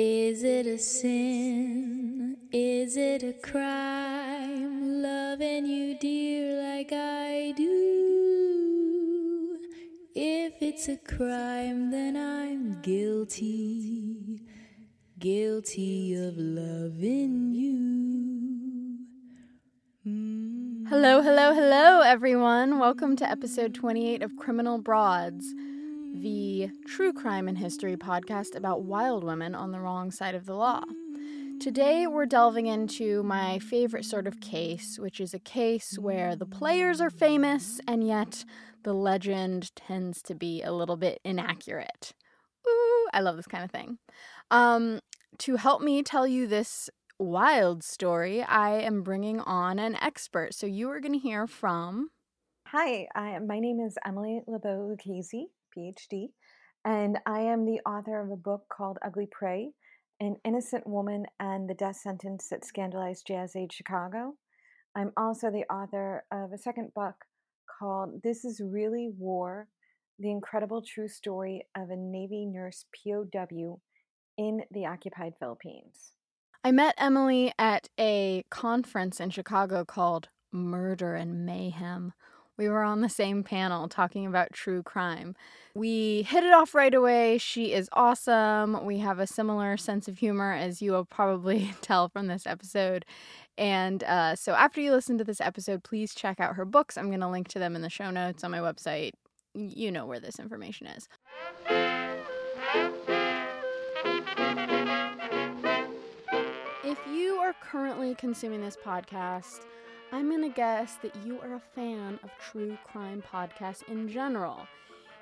Is it a sin? Is it a crime? Loving you, dear, like I do. If it's a crime, then I'm guilty. Guilty of loving you. Mm. Hello, hello, hello, everyone. Welcome to episode 28 of Criminal Broads, the true crime and history podcast about wild women on the wrong side of the law. Today, we're delving into my favorite sort of case, which is a case where the players are famous and yet the legend tends to be a little bit inaccurate. Ooh, I love this kind of thing. Um, to help me tell you this wild story, I am bringing on an expert. So you are going to hear from. Hi, my name is Emily LeBeau Lucchese, PhD, and I am the author of a book called Ugly Prey An Innocent Woman and the Death Sentence That Scandalized Jazz Age Chicago. I'm also the author of a second book called This Is Really War The Incredible True Story of a Navy Nurse POW in the Occupied Philippines. I met Emily at a conference in Chicago called Murder and Mayhem. We were on the same panel talking about true crime. We hit it off right away. She is awesome. We have a similar sense of humor, as you will probably tell from this episode. And uh, so, after you listen to this episode, please check out her books. I'm going to link to them in the show notes on my website. You know where this information is. If you are currently consuming this podcast, I'm going to guess that you are a fan of true crime podcasts in general.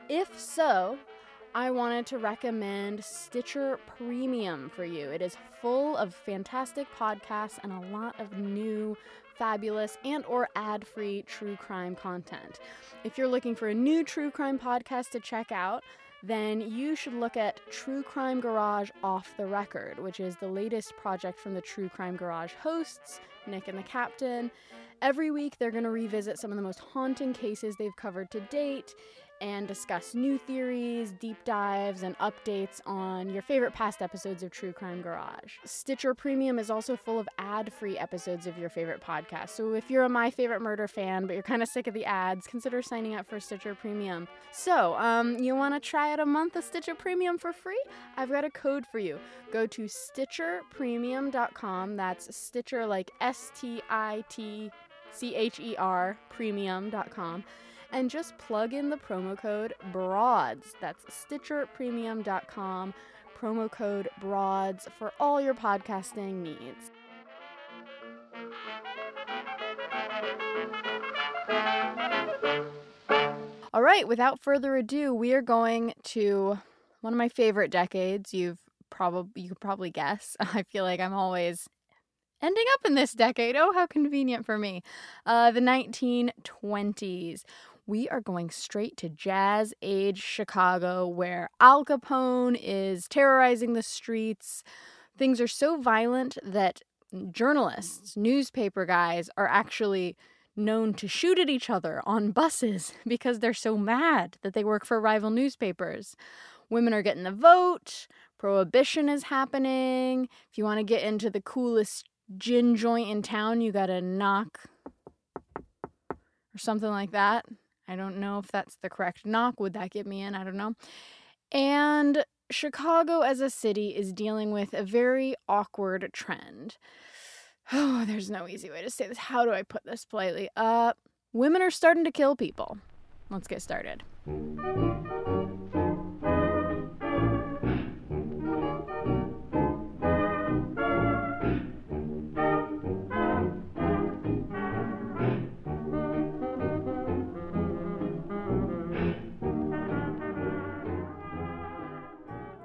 If so, I wanted to recommend Stitcher Premium for you. It is full of fantastic podcasts and a lot of new fabulous and or ad-free true crime content. If you're looking for a new true crime podcast to check out, then you should look at True Crime Garage Off the Record, which is the latest project from the True Crime Garage hosts, Nick and the Captain. Every week, they're going to revisit some of the most haunting cases they've covered to date and discuss new theories, deep dives, and updates on your favorite past episodes of True Crime Garage. Stitcher Premium is also full of ad free episodes of your favorite podcast. So if you're a My Favorite Murder fan, but you're kind of sick of the ads, consider signing up for Stitcher Premium. So, um, you want to try out a month of Stitcher Premium for free? I've got a code for you. Go to StitcherPremium.com. That's Stitcher like S T I T C H E R premium.com and just plug in the promo code BROADS. That's StitcherPremium.com, promo code BROADS for all your podcasting needs. All right, without further ado, we are going to one of my favorite decades. You've probably you could probably guess. I feel like I'm always ending up in this decade. Oh, how convenient for me. Uh, the 1920s we are going straight to jazz age Chicago, where Al Capone is terrorizing the streets. Things are so violent that journalists, newspaper guys, are actually known to shoot at each other on buses because they're so mad that they work for rival newspapers. Women are getting the vote, prohibition is happening. If you want to get into the coolest gin joint in town, you got to knock or something like that. I don't know if that's the correct knock. Would that get me in? I don't know. And Chicago as a city is dealing with a very awkward trend. Oh, there's no easy way to say this. How do I put this politely? Uh, women are starting to kill people. Let's get started.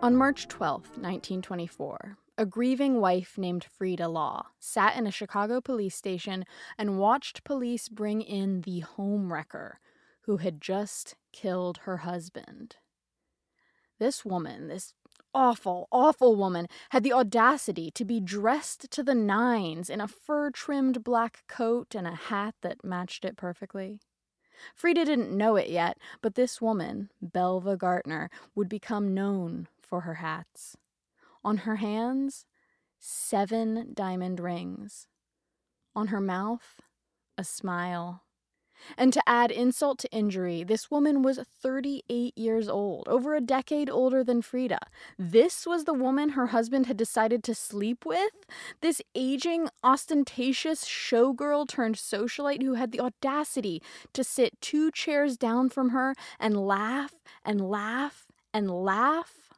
On March 12, 1924, a grieving wife named Frida Law sat in a Chicago police station and watched police bring in the homewrecker who had just killed her husband. This woman, this awful, awful woman, had the audacity to be dressed to the nines in a fur trimmed black coat and a hat that matched it perfectly. Frida didn't know it yet, but this woman, Belva Gaertner, would become known for her hats. On her hands, seven diamond rings. On her mouth, a smile. And to add insult to injury, this woman was 38 years old, over a decade older than Frida. This was the woman her husband had decided to sleep with? This aging, ostentatious showgirl turned socialite who had the audacity to sit two chairs down from her and laugh and laugh and laugh?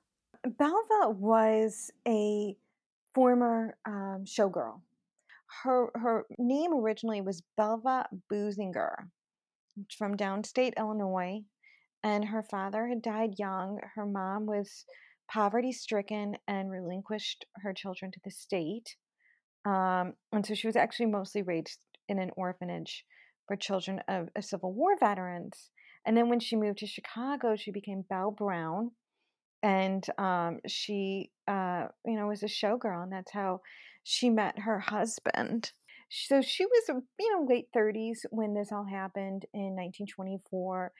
Belva was a former um, showgirl her her name originally was Belva Boozinger from downstate Illinois, and her father had died young. Her mom was poverty stricken and relinquished her children to the state. Um, and so she was actually mostly raised in an orphanage for children of, of Civil War veterans. And then when she moved to Chicago, she became Belle Brown, and um, she, uh, you know, was a showgirl, and that's how she met her husband. So she was, uh, you know, late 30s when this all happened in 1924.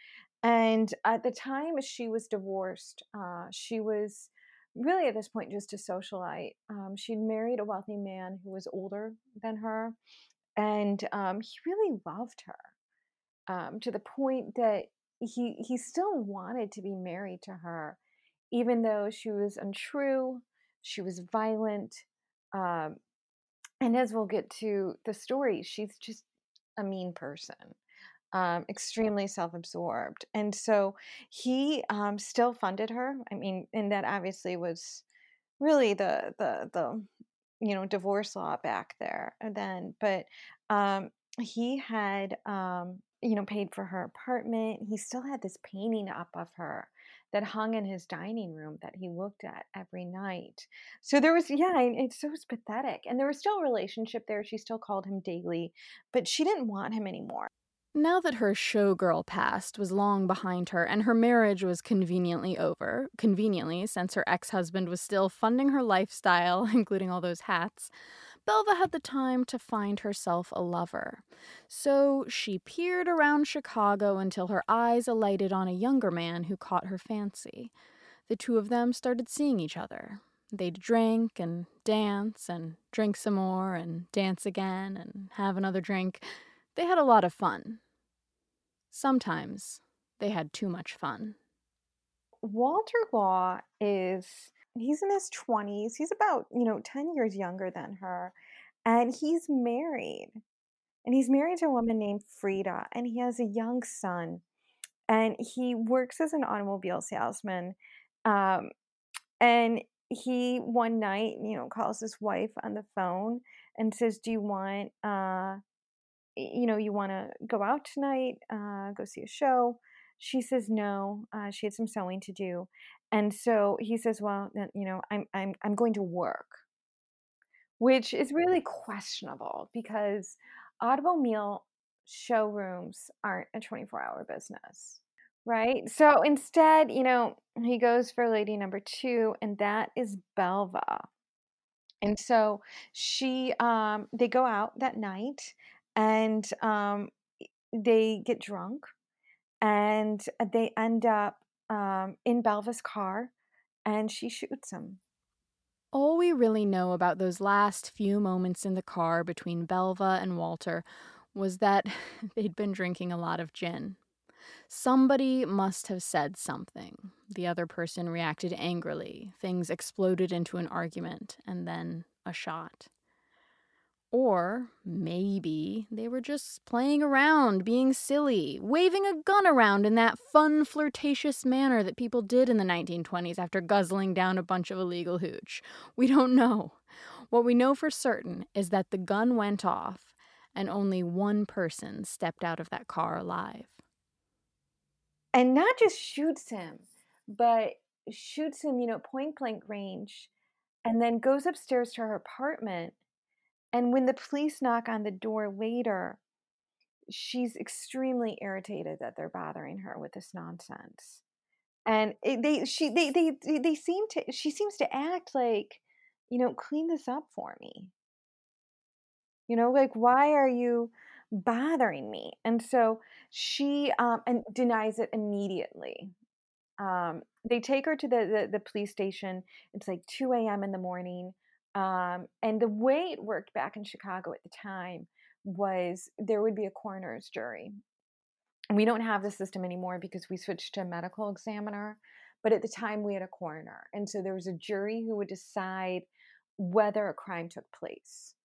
And at the time she was divorced, uh, she was really at this point just a socialite. Um, she'd married a wealthy man who was older than her, and um, he really loved her um, to the point that he he still wanted to be married to her, even though she was untrue, she was violent, um, and as we'll get to the story, she's just a mean person, um, extremely self absorbed. And so he um, still funded her. I mean, and that obviously was really the, the, the, you know, divorce law back there then. But um, he had, um, you know, paid for her apartment. He still had this painting up of her that hung in his dining room that he looked at every night. So there was, yeah, it's so pathetic. And there was still a relationship there. She still called him daily, but she didn't want him anymore. Now that her showgirl past was long behind her and her marriage was conveniently over, conveniently since her ex husband was still funding her lifestyle, including all those hats, Belva had the time to find herself a lover. So she peered around Chicago until her eyes alighted on a younger man who caught her fancy. The two of them started seeing each other. They'd drink and dance and drink some more and dance again and have another drink. They had a lot of fun. Sometimes they had too much fun. Walter Law is he's in his 20s. He's about, you know, 10 years younger than her. And he's married. And he's married to a woman named Frida. And he has a young son. And he works as an automobile salesman. Um, and he one night, you know, calls his wife on the phone and says, Do you want, uh, you know, you want to go out tonight, uh, go see a show? She says no. Uh, she had some sewing to do, and so he says, "Well, you know, I'm I'm I'm going to work," which is really questionable because automobile showrooms aren't a 24-hour business, right? So instead, you know, he goes for lady number two, and that is Belva. And so she, um, they go out that night, and um, they get drunk and uh, they end up um, in Belva's car and she shoots him. All we really know about those last few moments in the car between Belva and Walter was that they'd been drinking a lot of gin. Somebody must have said something. The other person reacted angrily. Things exploded into an argument and then a shot. Or maybe they were just playing around, being silly, waving a gun around in that fun, flirtatious manner that people did in the 1920s after guzzling down a bunch of illegal hooch. We don't know. What we know for certain is that the gun went off and only one person stepped out of that car alive. And not just shoots him, but shoots him, you know, point blank range, and then goes upstairs to her apartment and when the police knock on the door later, she's extremely irritated that they're bothering her with this nonsense. And it, they she they they they seem to she seems to act like, you know, clean this up for me. You know, like why are you bothering me? And so she um and denies it immediately. Um they take her to the, the, the police station. It's like 2 a.m. in the morning. Um, and the way it worked back in Chicago at the time was there would be a coroner's jury. We don't have the system anymore because we switched to a medical examiner. But at the time, we had a coroner. And so there was a jury who would decide whether a crime took place.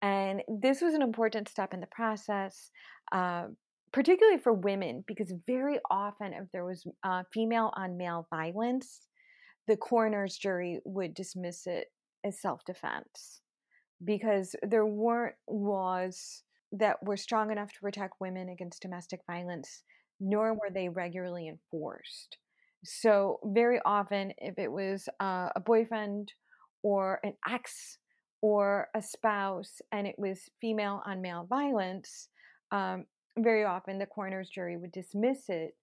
And this was an important step in the process, uh, particularly for women, because very often, if there was uh, female on male violence, the coroner's jury would dismiss it as self defense because there weren't laws that were strong enough to protect women against domestic violence, nor were they regularly enforced. So, very often, if it was uh, a boyfriend or an ex or a spouse and it was female on male violence, um, very often the coroner's jury would dismiss it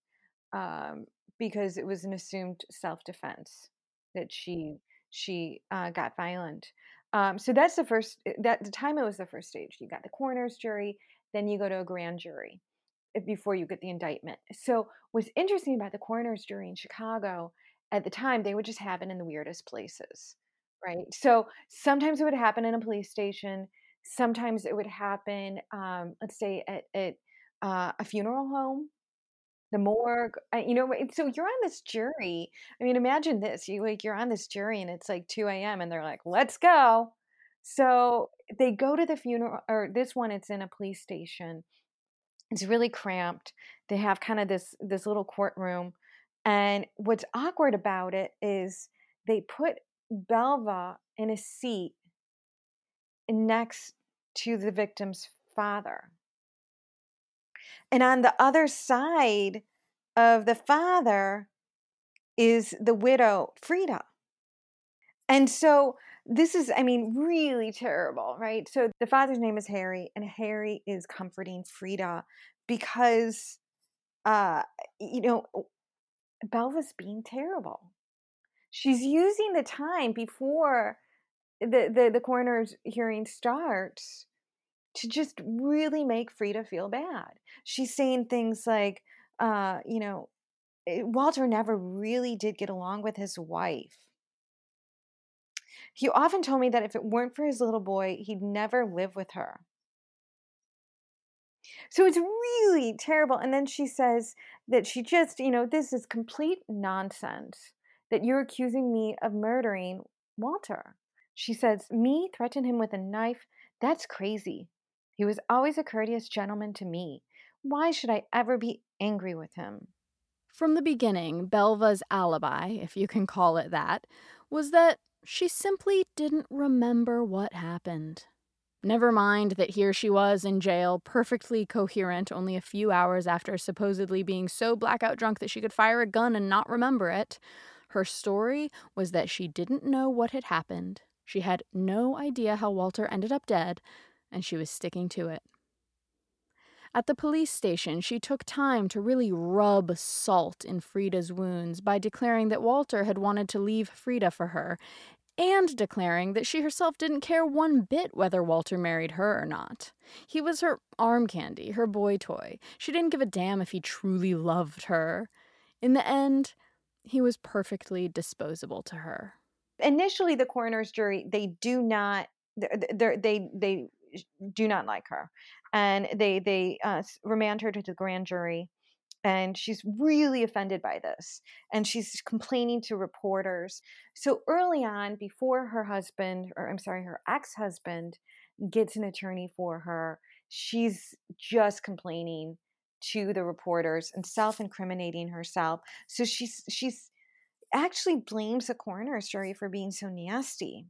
um, because it was an assumed self-defense that she she uh, got violent. Um, so that's the first. Eh, that the time it was the first stage. You got the coroner's jury, then you go to a grand jury eh, before you get the indictment. So what's interesting about the coroner's jury in Chicago at the time, they would just happen in the weirdest places right? So sometimes it would happen in a police station. Sometimes it would happen, um, let's say, at, at uh, a funeral home, the morgue. Uh, you know, so you're on this jury. I mean, imagine this: you like you're on this jury, and it's like 2 a.m. and they're like, "Let's go." So they go to the funeral, or this one, it's in a police station. It's really cramped. They have kind of this this little courtroom, and what's awkward about it is they put Belva in a seat next to the victim's father. And on the other side of the father is the widow, Frida. And so this is, I mean, really terrible, right? So the father's name is Harry, and Harry is comforting Frida because, uh, you know, Belva's being terrible she's using the time before the, the, the coroner's hearing starts to just really make Frida feel bad. She's saying things like, uh, you know, eh, Walter never really did get along with his wife. He often told me that if it weren't for his little boy, he'd never live with her. So it's really terrible. And then she says that she just, you know, this is complete nonsense that you're accusing me of murdering Walter. She says, Me threaten him with a knife? That's crazy. He was always a courteous gentleman to me. Why should I ever be angry with him? From the beginning, Belva's alibi, if you can call it that, was that she simply didn't remember what happened. Never mind that here she was in jail, perfectly coherent only a few hours after supposedly being so blackout drunk that she could fire a gun and not remember it. Her story was that she didn't know what had happened, she had no idea how Walter ended up dead, and she was sticking to it. At the police station, she took time to really rub salt in Frida's wounds by declaring that Walter had wanted to leave Frida for her, and declaring that she herself didn't care one bit whether Walter married her or not. He was her arm candy, her boy toy. She didn't give a damn if he truly loved her. In the end, he was perfectly disposable to her. Initially, the coroner's jury they do not they they they do not like her, and they they uh, remand her to the grand jury, and she's really offended by this, and she's complaining to reporters. So early on, before her husband, or I'm sorry, her ex husband, gets an attorney for her, she's just complaining to the reporters and self-incriminating herself. So she's she's actually blames the coroner's jury for being so nasty.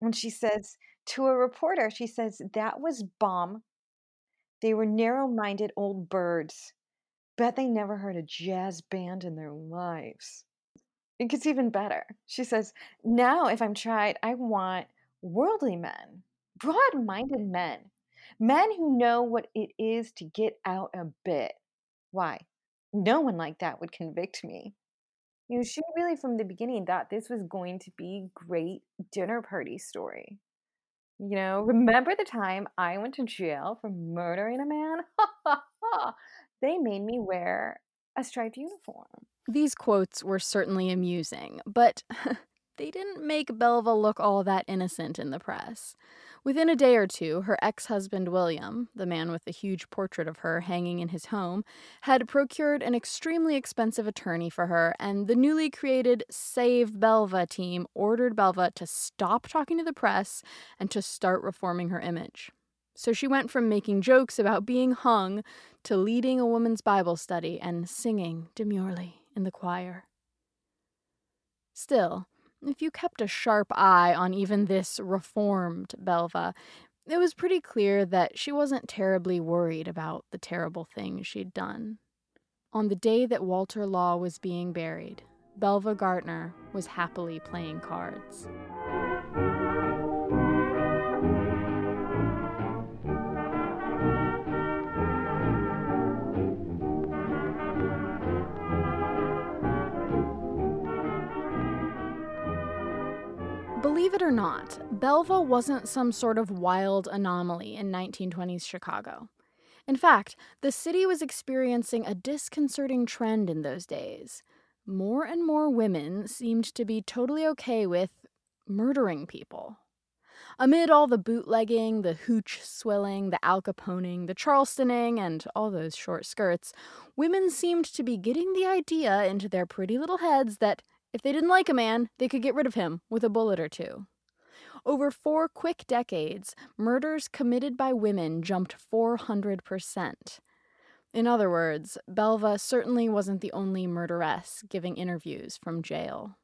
And she says to a reporter, she says, that was bomb. They were narrow-minded old birds. Bet they never heard a jazz band in their lives. It gets even better. She says, now if I'm tried, I want worldly men, broad-minded men Men who know what it is to get out a bit. Why? No one like that would convict me. You know, she really from the beginning thought this was going to be great dinner party story. You know, remember the time I went to jail for murdering a man? they made me wear a striped uniform. These quotes were certainly amusing, but they didn't make Belva look all that innocent in the press. Within a day or two, her ex husband William, the man with the huge portrait of her hanging in his home, had procured an extremely expensive attorney for her, and the newly created Save Belva team ordered Belva to stop talking to the press and to start reforming her image. So she went from making jokes about being hung to leading a woman's Bible study and singing demurely in the choir. Still, if you kept a sharp eye on even this reformed Belva, it was pretty clear that she wasn't terribly worried about the terrible things she'd done. On the day that Walter Law was being buried, Belva Gaertner was happily playing cards. Believe it or not, Belva wasn't some sort of wild anomaly in 1920s Chicago. In fact, the city was experiencing a disconcerting trend in those days. More and more women seemed to be totally okay with murdering people. Amid all the bootlegging, the hooch swilling, the Al Caponing, the Charlestoning, and all those short skirts, women seemed to be getting the idea into their pretty little heads that if they didn't like a man, they could get rid of him with a bullet or two. Over four quick decades, murders committed by women jumped 400%. In other words, Belva certainly wasn't the only murderess giving interviews from jail.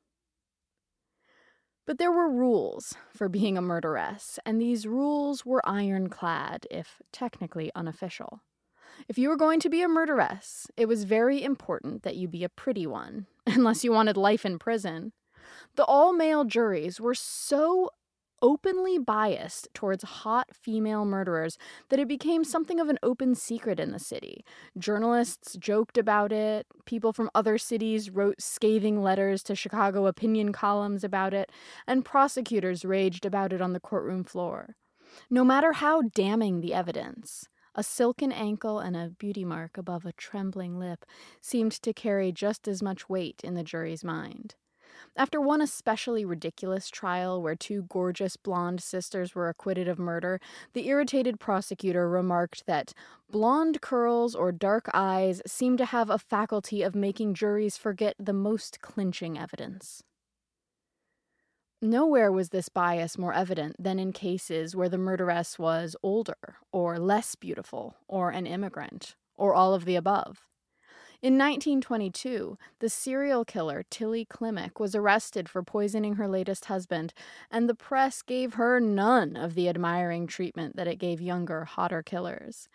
But there were rules for being a murderess, and these rules were ironclad, if technically unofficial. If you were going to be a murderess, it was very important that you be a pretty one, unless you wanted life in prison. The all male juries were so openly biased towards hot female murderers that it became something of an open secret in the city. Journalists joked about it, people from other cities wrote scathing letters to Chicago opinion columns about it, and prosecutors raged about it on the courtroom floor. No matter how damning the evidence, a silken ankle and a beauty mark above a trembling lip seemed to carry just as much weight in the jury's mind. After one especially ridiculous trial where two gorgeous blonde sisters were acquitted of murder, the irritated prosecutor remarked that blonde curls or dark eyes seem to have a faculty of making juries forget the most clinching evidence. Nowhere was this bias more evident than in cases where the murderess was older, or less beautiful, or an immigrant, or all of the above. In 1922, the serial killer Tilly Klimek was arrested for poisoning her latest husband, and the press gave her none of the admiring treatment that it gave younger, hotter killers.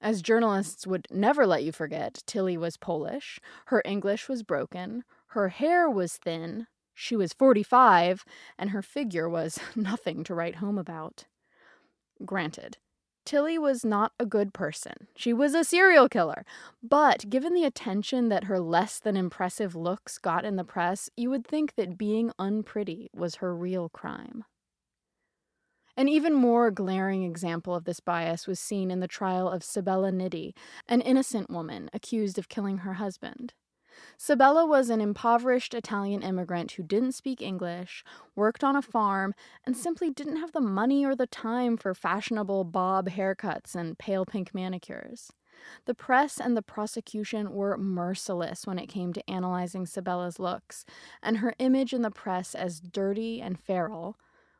As journalists would never let you forget, Tilly was Polish, her English was broken, her hair was thin, she was 45, and her figure was nothing to write home about. Granted, Tilly was not a good person. She was a serial killer. But given the attention that her less than impressive looks got in the press, you would think that being unpretty was her real crime. An even more glaring example of this bias was seen in the trial of Sibella Nitti, an innocent woman accused of killing her husband. Sabella was an impoverished Italian immigrant who didn't speak English, worked on a farm, and simply didn't have the money or the time for fashionable bob haircuts and pale pink manicures. The press and the prosecution were merciless when it came to analyzing Sabella's looks, and her image in the press as dirty and feral.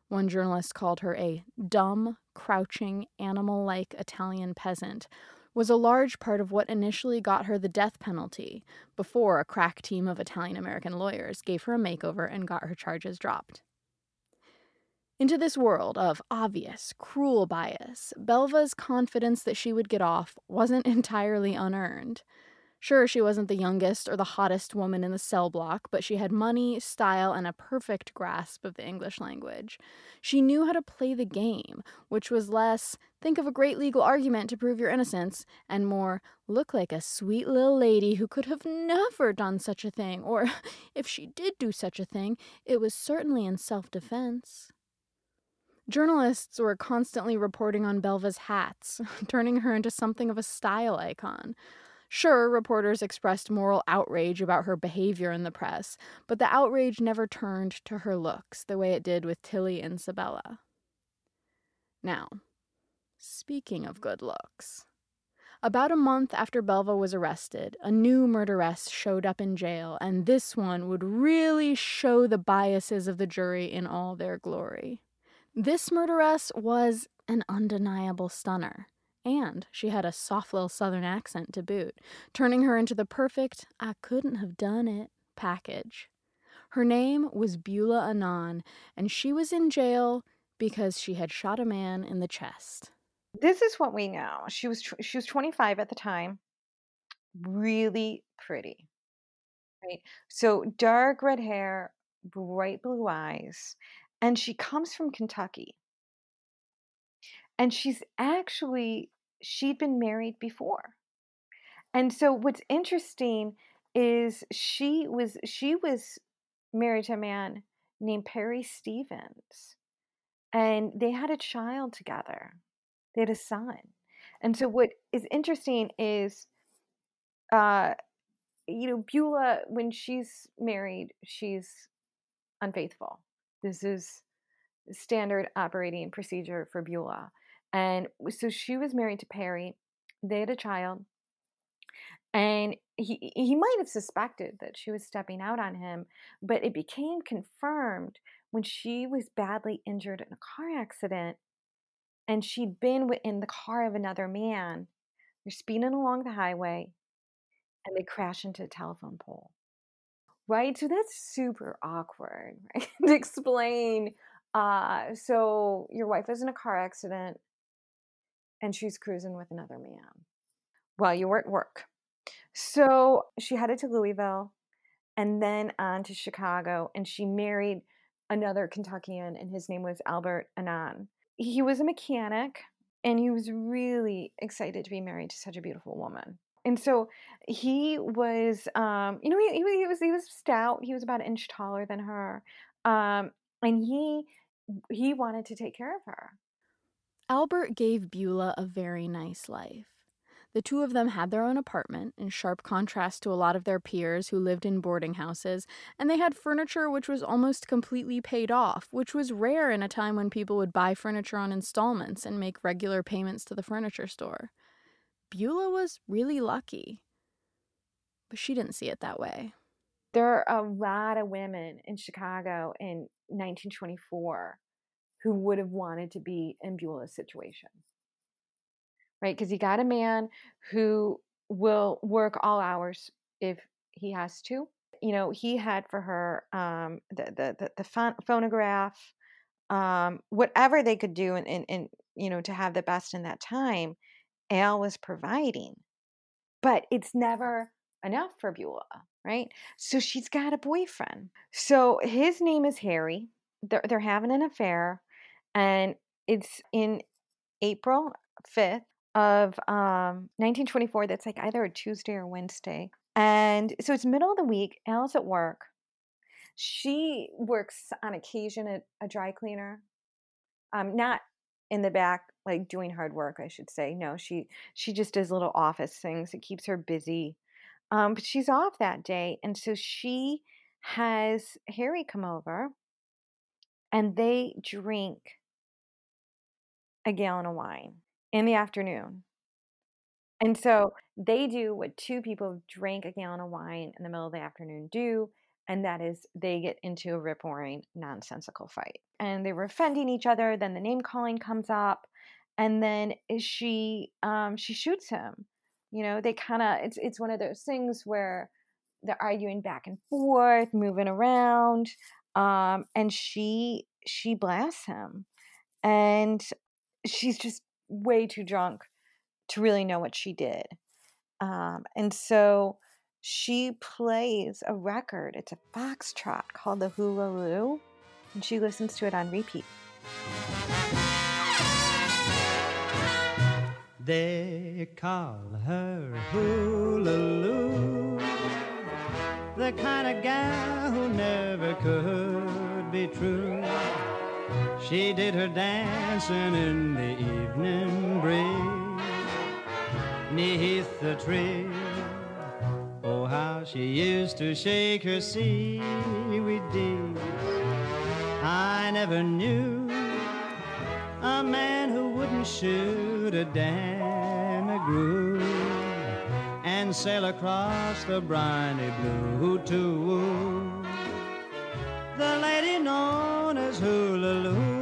One journalist called her a dumb, crouching, animal like Italian peasant was a large part of what initially got her the death penalty before a crack team of Italian American lawyers gave her a makeover and got her charges dropped. Into this world of obvious, cruel bias, Belva's confidence that she would get off wasn't entirely unearned. Sure, she wasn't the youngest or the hottest woman in the cell block, but she had money, style, and a perfect grasp of the English language. She knew how to play the game, which was less think of a great legal argument to prove your innocence, and more look like a sweet little lady who could have never done such a thing, or if she did do such a thing, it was certainly in self defense. Journalists were constantly reporting on Belva's hats, turning her into something of a style icon. Sure, reporters expressed moral outrage about her behavior in the press, but the outrage never turned to her looks the way it did with Tilly and Sabella. Now, speaking of good looks, about a month after Belva was arrested, a new murderess showed up in jail, and this one would really show the biases of the jury in all their glory. This murderess was an undeniable stunner. And she had a soft little southern accent to boot, turning her into the perfect I couldn't have done it package. Her name was Beulah Annan, and she was in jail because she had shot a man in the chest. This is what we know. She was tw- she was 25 at the time. Really pretty. Right? So dark red hair, bright blue eyes, and she comes from Kentucky. And she's actually she'd been married before. And so what's interesting is she was she was married to a man named Perry Stevens. And they had a child together. They had a son. And so what is interesting is uh you know Beulah when she's married, she's unfaithful. This is standard operating procedure for Beulah. And so she was married to Perry. They had a child. And he he might have suspected that she was stepping out on him, but it became confirmed when she was badly injured in a car accident and she'd been in the car of another man. They're speeding along the highway and they crash into a telephone pole. Right? So that's super awkward, right? to explain. Uh, so your wife was in a car accident and she's cruising with another man while you were at work. So she headed to Louisville and then on to Chicago, and she married another Kentuckian, and his name was Albert Annan. He was a mechanic, and he was really excited to be married to such a beautiful woman. And so he was, um, you know, he, he, was he was stout. He was about an inch taller than her, um, and he he wanted to take care of her. Albert gave Beulah a very nice life. The two of them had their own apartment, in sharp contrast to a lot of their peers who lived in boarding houses, and they had furniture which was almost completely paid off, which was rare in a time when people would buy furniture on installments and make regular payments to the furniture store. Beulah was really lucky. But she didn't see it that way. There are a lot of women in Chicago in 1924 who would have wanted to be in Beulah's situation. Right? Because you got a man who will work all hours if he has to. You know, he had for her um, the, the, the, the phonograph, um, whatever they could do and, and, and, you know, to have the best in that time, Al was providing. But it's never enough for Beulah, right? So she's got a boyfriend. So his name is Harry. They're, they're having an affair and it's in April 5th of um, 1924. That's like either a Tuesday or Wednesday. And so it's middle of the week. Al's at work. She works on occasion at a dry cleaner, um, not in the back like doing hard work. I should say. No, she she just does little office things. It keeps her busy. Um, but she's off that day, and so she has Harry come over, and they drink a gallon of wine in the afternoon. And so they do what two people drank a gallon of wine in the middle of the afternoon do, and that is they get into a rip roaring, nonsensical fight. And they were offending each other. Then the name calling comes up, and then she um, she shoots him. You know, they kind of it's it's one of those things where they're arguing back and forth, moving around, um, and she she blasts him, and she's just way too drunk to really know what she did. Um, and so she plays a record. It's a foxtrot called the Hula Loo, and she listens to it on repeat. They call her Hula Loo, the kind of gal who never could be true. She did her dancing in the evening breeze, neath the trees oh, how she used to shake her seaweed deeds. I never knew a man who wouldn't shoot a damn groove and sail across the briny blue to woo the lady known as Hula Loo.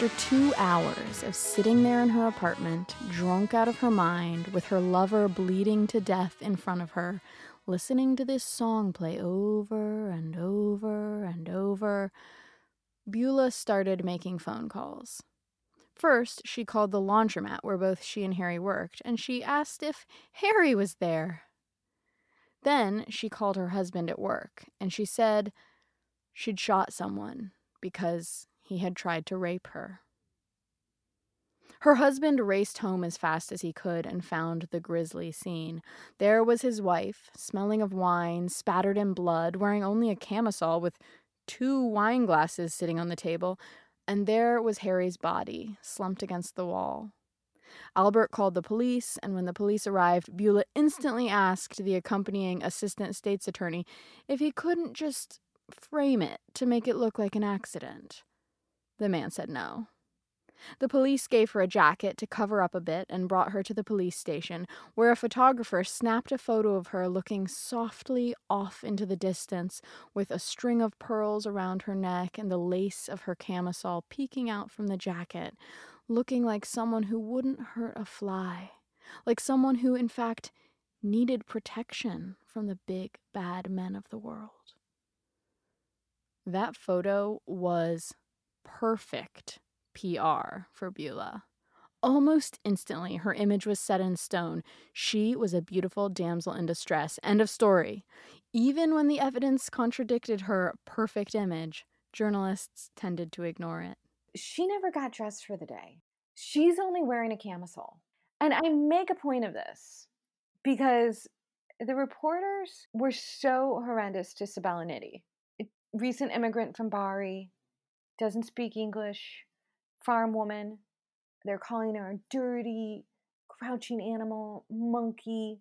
After two hours of sitting there in her apartment, drunk out of her mind, with her lover bleeding to death in front of her, listening to this song play over and over and over, Beulah started making phone calls. First, she called the laundromat where both she and Harry worked, and she asked if Harry was there. Then she called her husband at work, and she said she'd shot someone because he had tried to rape her. Her husband raced home as fast as he could and found the grisly scene. There was his wife, smelling of wine, spattered in blood, wearing only a camisole with two wine glasses sitting on the table, and there was Harry's body, slumped against the wall. Albert called the police, and when the police arrived, Beulah instantly asked the accompanying assistant state's attorney if he couldn't just frame it to make it look like an accident. The man said no. The police gave her a jacket to cover up a bit and brought her to the police station, where a photographer snapped a photo of her looking softly off into the distance, with a string of pearls around her neck and the lace of her camisole peeking out from the jacket, looking like someone who wouldn't hurt a fly, like someone who, in fact, needed protection from the big bad men of the world. That photo was perfect PR for Beulah. Almost instantly, her image was set in stone. She was a beautiful damsel in distress. End of story. Even when the evidence contradicted her perfect image, journalists tended to ignore it. She never got dressed for the day. She's only wearing a camisole. And I make a point of this because the reporters were so horrendous to Sibella Nitti. Recent immigrant from Bari, doesn't speak English, farm woman. They're calling her a dirty, crouching animal, monkey.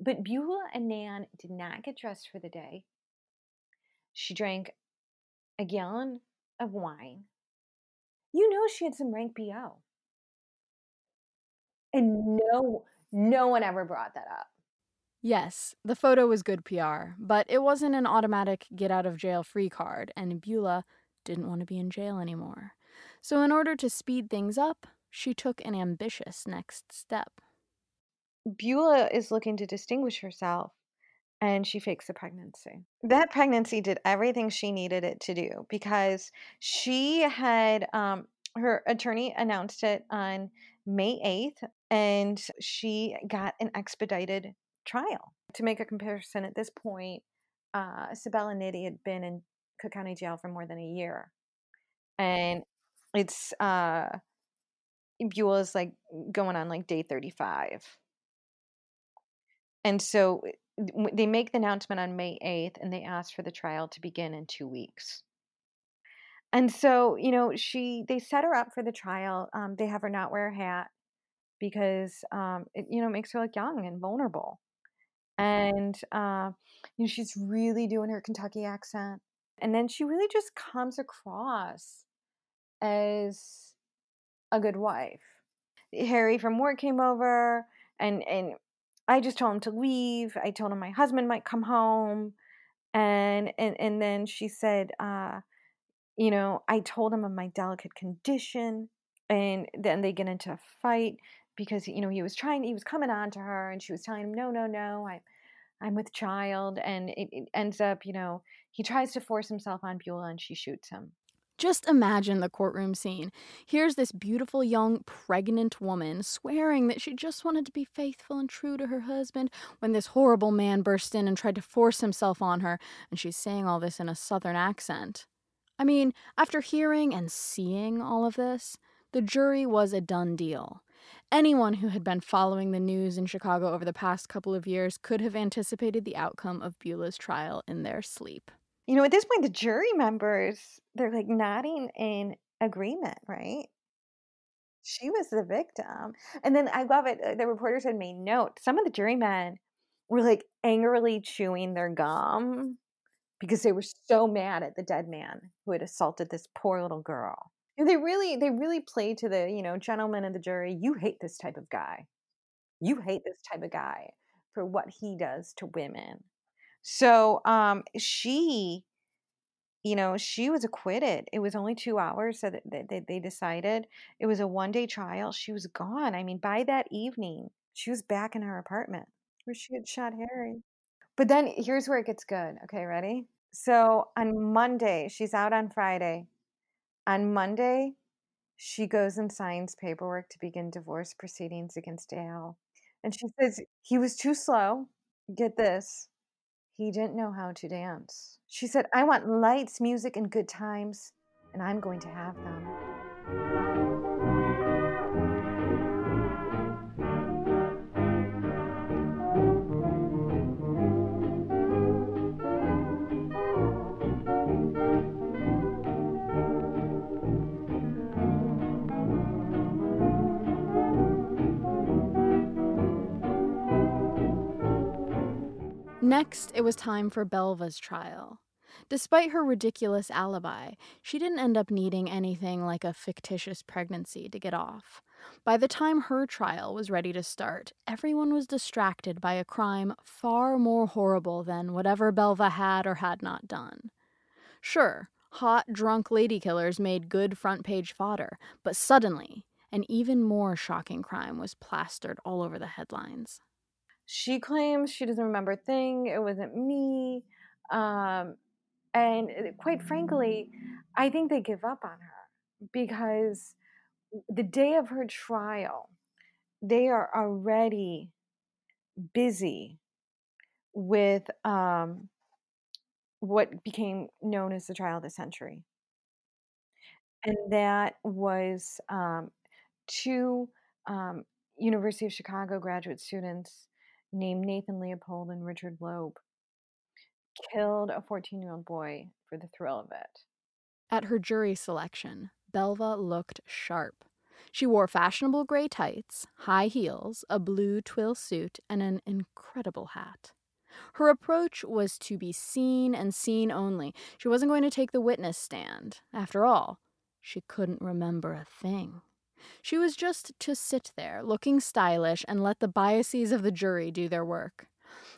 But Beulah Annan did not get dressed for the day. She drank a gallon of wine. You know she had some rank BO. And no, no one ever brought that up. Yes, the photo was good PR, but it wasn't an automatic get out of jail free card, and Beulah didn't want to be in jail anymore. So, in order to speed things up, she took an ambitious next step. Beulah is looking to distinguish herself and she fakes a pregnancy. That pregnancy did everything she needed it to do because she had um, her attorney announced it on May 8th and she got an expedited trial. To make a comparison at this point, uh, Sibella Nitti had been in Cook County Jail for more than a year. And it's uh Beulah's like going on like day 35. And so they make the announcement on May 8th and they ask for the trial to begin in 2 weeks. And so, you know, she they set her up for the trial. Um, they have her not wear a hat because um, it you know makes her look young and vulnerable. And uh, you know, she's really doing her Kentucky accent. And then she really just comes across as a good wife. Harry from work came over and and I just told him to leave. I told him my husband might come home. And and and then she said, uh, you know, I told him of my delicate condition and then they get into a fight because you know he was trying he was coming on to her and she was telling him no no no I I'm with child and it, it ends up you know he tries to force himself on Beulah and she shoots him just imagine the courtroom scene. Here's this beautiful young pregnant woman swearing that she just wanted to be faithful and true to her husband when this horrible man burst in and tried to force himself on her, and she's saying all this in a southern accent. I mean, after hearing and seeing all of this, the jury was a done deal. Anyone who had been following the news in Chicago over the past couple of years could have anticipated the outcome of Beulah's trial in their sleep. You know, at this point, the jury members, they're like nodding in agreement, right? She was the victim. And then I love it. uh, The reporters had made note. Some of the jurymen were like angrily chewing their gum because they were so mad at the dead man who had assaulted this poor little girl. They really, they really play to the, you know, gentlemen of the jury. You hate this type of guy. You hate this type of guy for what he does to women. So, um, she you know, she was acquitted. It was only two hours so that that they decided. It was a one day trial. She was gone. I mean, by that evening, she was back in her apartment where she had shot Harry. But then here's where it gets good. Okay, ready? So on Monday, she's out on Friday. On Monday, she goes and signs paperwork to begin divorce proceedings against Al. And she says he was too slow. Get this. He didn't know how to dance. She said, I want lights, music, and good times, and I'm going to have them. Next, it was time for Belva's trial. Despite her ridiculous alibi, she didn't end up needing anything like a fictitious pregnancy to get off. By the time her trial was ready to start, everyone was distracted by a crime far more horrible than whatever Belva had or had not done. Sure, hot, drunk lady killers made good front page fodder, but suddenly, an even more shocking crime was plastered all over the headlines. She claims she doesn't remember a thing. It wasn't me. Um, and uh, quite frankly, I think they give up on her because the day of her trial, they are already busy with um, what became known as the trial of the century. And that was um, two um, University of Chicago graduate students named Nathan Leopold and Richard Loeb killed a 14 year old boy for the thrill of it. At her jury selection, Belva looked sharp. She wore fashionable gray tights, high heels, a blue twill suit, and an incredible hat. Her approach was to be seen and seen only. She wasn't going to take the witness stand. After all, she couldn't remember a thing. She was just to sit there, looking stylish, and let the biases of the jury do their work.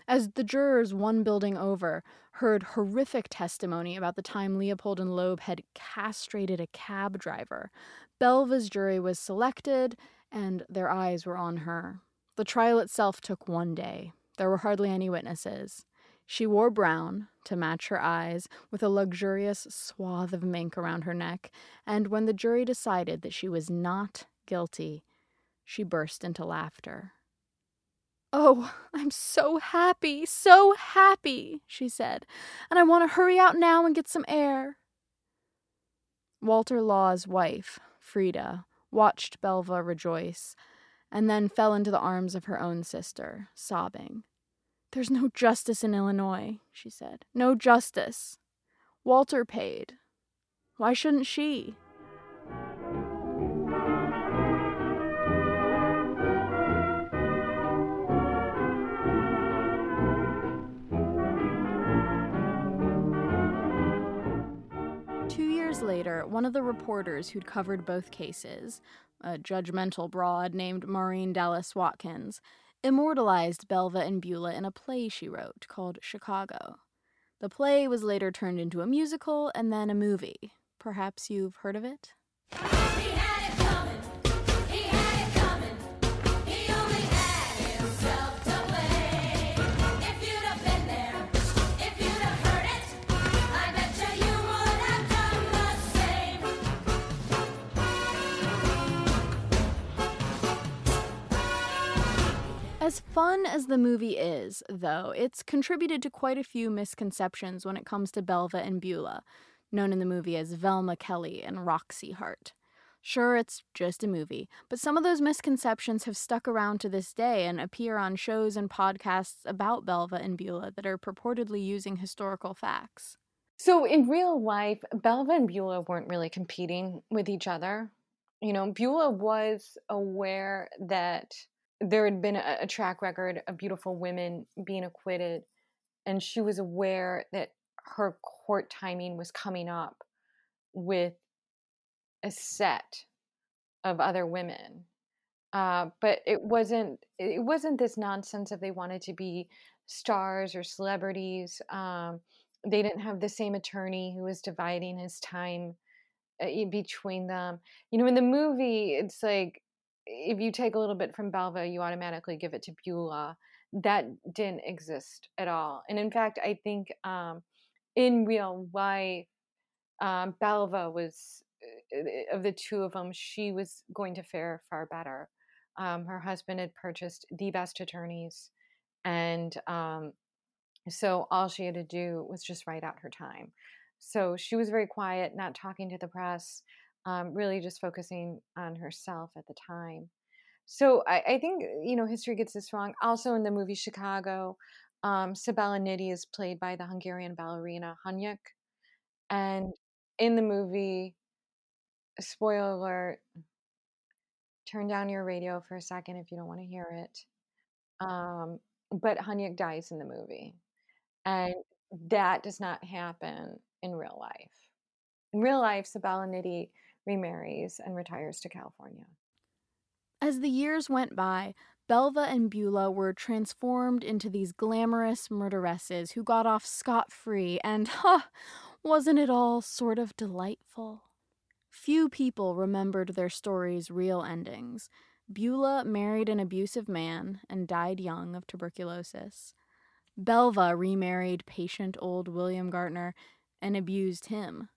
As the jurors, one building over, heard horrific testimony about the time Leopold and Loeb had castrated a cab driver, Belva's jury was selected, and their eyes were on her. The trial itself took one day. There were hardly any witnesses. She wore brown to match her eyes, with a luxurious swath of mink around her neck, and when the jury decided that she was not guilty, she burst into laughter. Oh, I'm so happy, so happy, she said, and I want to hurry out now and get some air. Walter Law's wife, Frida, watched Belva rejoice, and then fell into the arms of her own sister, sobbing. There's no justice in Illinois, she said. No justice. Walter paid. Why shouldn't she? Two years later, one of the reporters who'd covered both cases, a judgmental broad named Maureen Dallas Watkins, immortalized Belva and Beulah in a play she wrote called Chicago. The play was later turned into a musical and then a movie. Perhaps you've heard of it? As fun as the movie is, though, it's contributed to quite a few misconceptions when it comes to Belva and Beulah, known in the movie as Velma Kelly and Roxie Hart. Sure, it's just a movie, but some of those misconceptions have stuck around to this day and appear on shows and podcasts about Belva and Beulah that are purportedly using historical facts. So in real life, Belva and Beulah weren't really competing with each other. you know, Beulah was aware that there had been a, a track record of beautiful women being acquitted, and she was aware that her court timing was coming up with a set of other women. Uh, but it wasn't it wasn't this nonsense of they wanted to be stars or celebrities. Um, they didn't have the same attorney who was dividing his time uh, between them. You know, in the movie, it's like if you take a little bit from Belva, you automatically give it to Beulah. That didn't exist at all. And in fact, I think um, in real life, um, Belva was uh, of the two of them, she was going to fare far better. Um, her husband had purchased the best attorneys, and um, so all she had to do was just write out her time. So she was very quiet, not talking to the press, um, really just focusing on herself at the time. So I, I think you know history gets this wrong. Also in the movie Chicago, um, Nitti is played by the Hungarian ballerina Hunyak, and in the movie, spoiler alert, turn down your radio for a second if you don't want to hear it. Um, but Hunyak dies in the movie, and that does not happen in real life. In real life, Sabella Nitti remarries and retires to California. As the years went by, Belva and Beulah were transformed into these glamorous murderesses who got off scot free, and, huh, wasn't it all sort of delightful? Few people remembered their story's real endings. Beulah married an abusive man and died young of tuberculosis. Belva remarried patient old William Gaertner and abused him.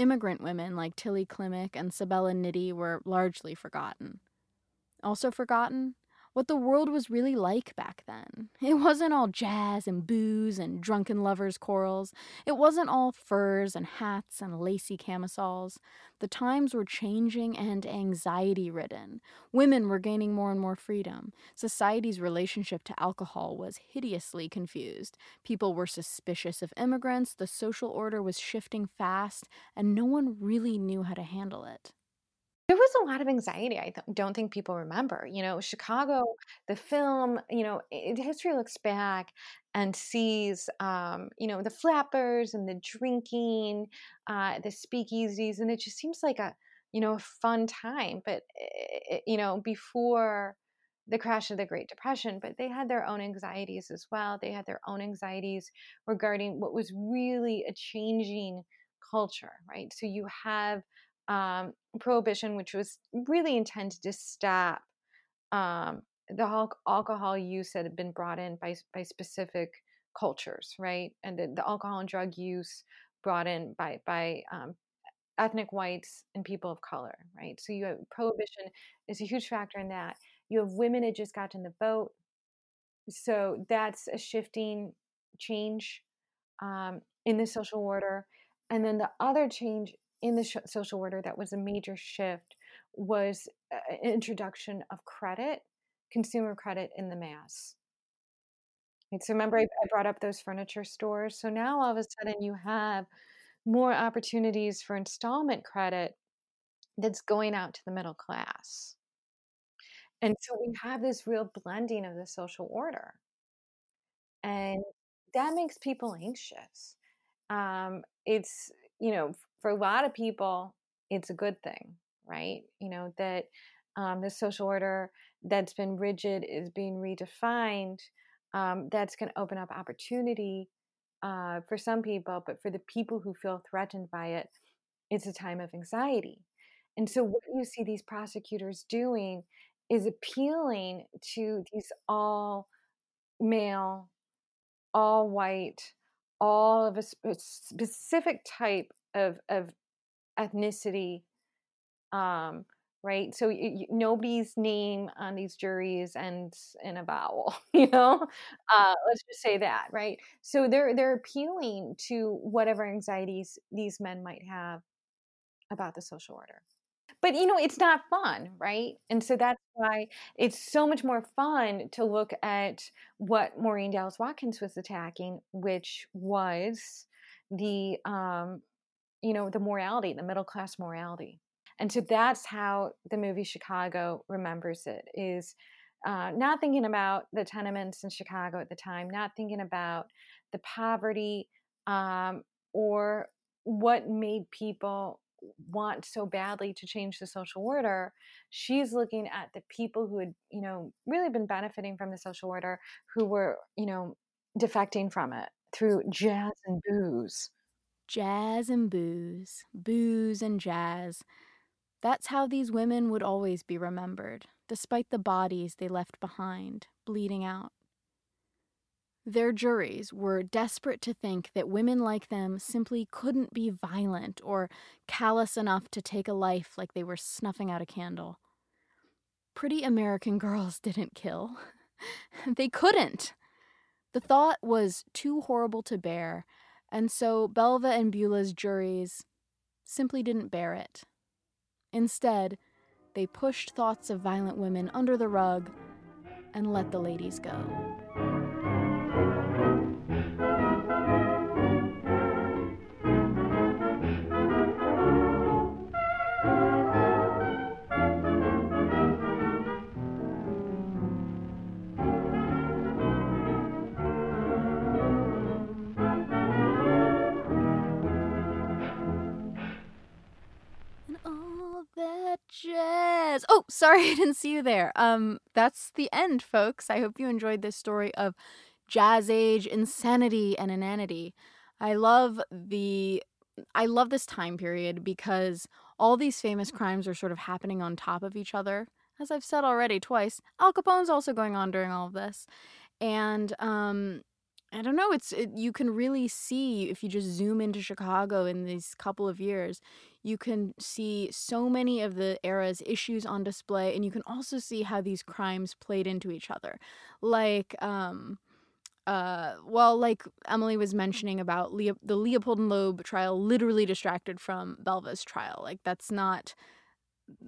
Immigrant women like Tilly Klimek and Sabella Nitti were largely forgotten. Also forgotten? What the world was really like back then. It wasn't all jazz and booze and drunken lovers' quarrels. It wasn't all furs and hats and lacy camisoles. The times were changing and anxiety ridden. Women were gaining more and more freedom. Society's relationship to alcohol was hideously confused. People were suspicious of immigrants, the social order was shifting fast, and no one really knew how to handle it. There was a lot of anxiety. I th- don't think people remember. You know, Chicago, the film. You know, it, history looks back and sees, um, you know, the flappers and the drinking, uh, the speakeasies, and it just seems like a, you know, a fun time. But eh, you know, before the crash of the Great Depression, but they had their own anxieties as well. They had their own anxieties regarding what was really a changing culture, right? So you have um, prohibition, which was really intended to stop um, the al- alcohol use that had been brought in by by specific cultures, right? And the, the alcohol and drug use brought in by by um, ethnic whites and people of color, right? So you have prohibition is a huge factor in that. You have women that just got in the boat, so that's a shifting change um, in the social order. And then the other change in the social order that was a major shift was uh, an introduction of credit, consumer credit in the mass. Right, so remember, I, I brought up those furniture stores. So now all of a sudden you have more opportunities for installment credit that's going out to the middle class. And so we have this real blending of the social order. And that makes people anxious. Um, it's, you know, for a lot of people, it's a good thing, right? You know, that um, the social order that's been rigid is being redefined. Um, that's going to open up opportunity uh, for some people, but for the people who feel threatened by it, it's a time of anxiety. And so, what you see these prosecutors doing is appealing to these all male, all white, all of a sp- specific type of, of ethnicity um, right? So y- y- nobody's name on these juries ends in a vowel you know? Uh, let's just say that right? So they're they're appealing to whatever anxieties these men might have about the social order. But you know it's not fun right? And so that's why it's so much more fun to look at what maureen dallas watkins was attacking which was the um, you know the morality the middle class morality. And so that's how the movie chicago remembers it is uh, not thinking about the tenements in chicago at the time not thinking about the poverty um, or what made people want so badly to change the social order. She's looking at the people who had you know really been benefiting from the social order who were you know defecting from it through jazz and booze Jazz and booze, booze and jazz. That's how these women would always be remembered, despite the bodies they left behind, bleeding out. Their juries were desperate to think that women like them simply couldn't be violent or callous enough to take a life like they were snuffing out a candle. Pretty American girls didn't kill. they couldn't. The thought was too horrible to bear, and so Belva and Beulah's juries simply didn't bear it. Instead, they pushed thoughts of violent women under the rug and let the ladies go. That jazz. Oh, sorry, I didn't see you there. Um, that's the end, folks. I hope you enjoyed this story of jazz age insanity and inanity. I love the I love this time period because all these famous crimes are sort of happening on top of each other. As I've said already twice, Al Capone's also going on during all of this. And um I don't know, it's it, you can really see if you just zoom into Chicago in these couple of years, you can see so many of the era's issues on display and you can also see how these crimes played into each other. Like um uh well like Emilie was mentioning about Leo- the Leopold and Loeb trial literally distracted from Belva's trial. Like that's not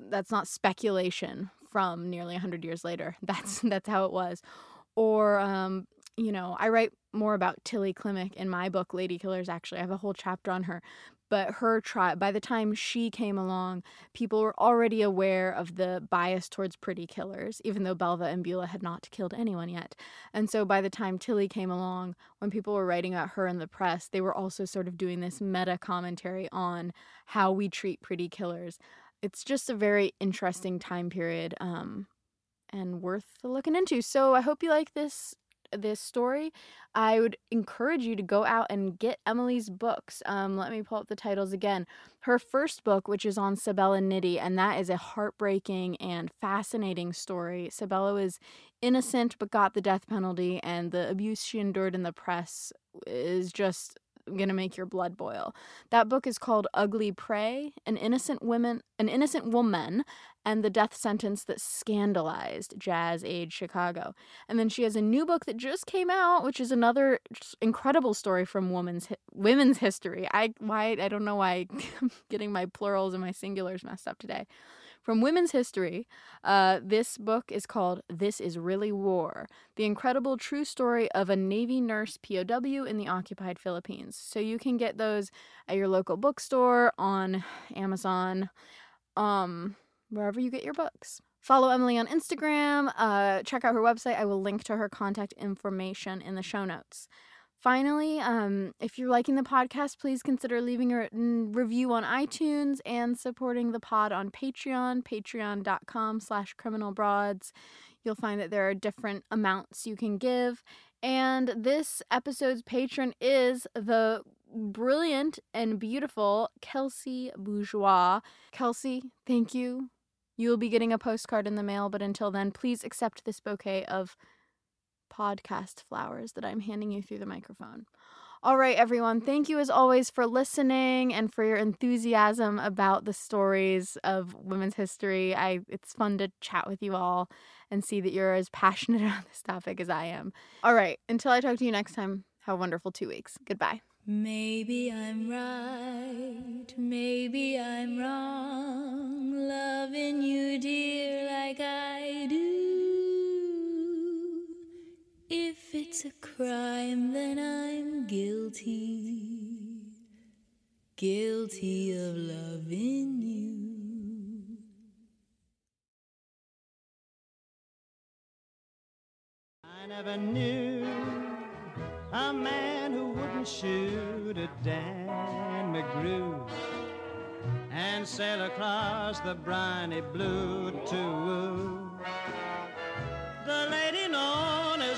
that's not speculation from nearly 100 years later. That's that's how it was. Or um you know, I write more about Tilly Klimek in my book Lady Killers actually. I have a whole chapter on her. But her trial by the time she came along, people were already aware of the bias towards pretty killers, even though Belva and Beulah had not killed anyone yet. And so by the time Tilly came along, when people were writing about her in the press, they were also sort of doing this meta commentary on how we treat pretty killers. It's just a very interesting time period um, and worth looking into. So I hope you like this this story. I would encourage you to go out and get Emilie's books. Um, let me pull up the titles again. Her first book, which is on Sabella Nitti, and that is a heartbreaking and fascinating story. Sabella was innocent but got the death penalty, and the abuse she endured in the press is just gonna make your blood boil. That book is called Ugly Prey: An Innocent Woman, an Innocent Woman, and the Death Sentence That Scandalized Jazz Age Chicago. And then she has a new book that just came out, which is another incredible story from women's women's history. I why I don't know why I'm getting my plurals and my singulars messed up today. From women's history, uh, this book is called This Is Really War The Incredible True Story of a Navy Nurse POW in the Occupied Philippines. So you can get those at your local bookstore, on Amazon, um, wherever you get your books. Follow Emilie on Instagram. Uh, check out her website. I will link to her contact information in the show notes. Finally, um, if you're liking the podcast, please consider leaving a written review on iTunes and supporting the pod on Patreon, patreon.com slash criminalbroads. You'll find that there are different amounts you can give. And this episode's patron is the brilliant and beautiful Kelsey Bourgeois. Kelsey, thank you. You will be getting a postcard in the mail, but until then, please accept this bouquet of podcast flowers that I'm handing you through the microphone. All right, everyone. Thank you as always for listening and for your enthusiasm about the stories of women's history. I it's fun to chat with you all and see that you're as passionate about this topic as I am. All right, until I talk to you next time, have a wonderful 2 weeks. Goodbye. Maybe I'm right, maybe I'm wrong, loving you, dear, like I do. If it's a crime, then I'm guilty. Guilty of loving you. I never knew a man who wouldn't shoot a Dan McGrew and sail across the briny blue to woo the lady knows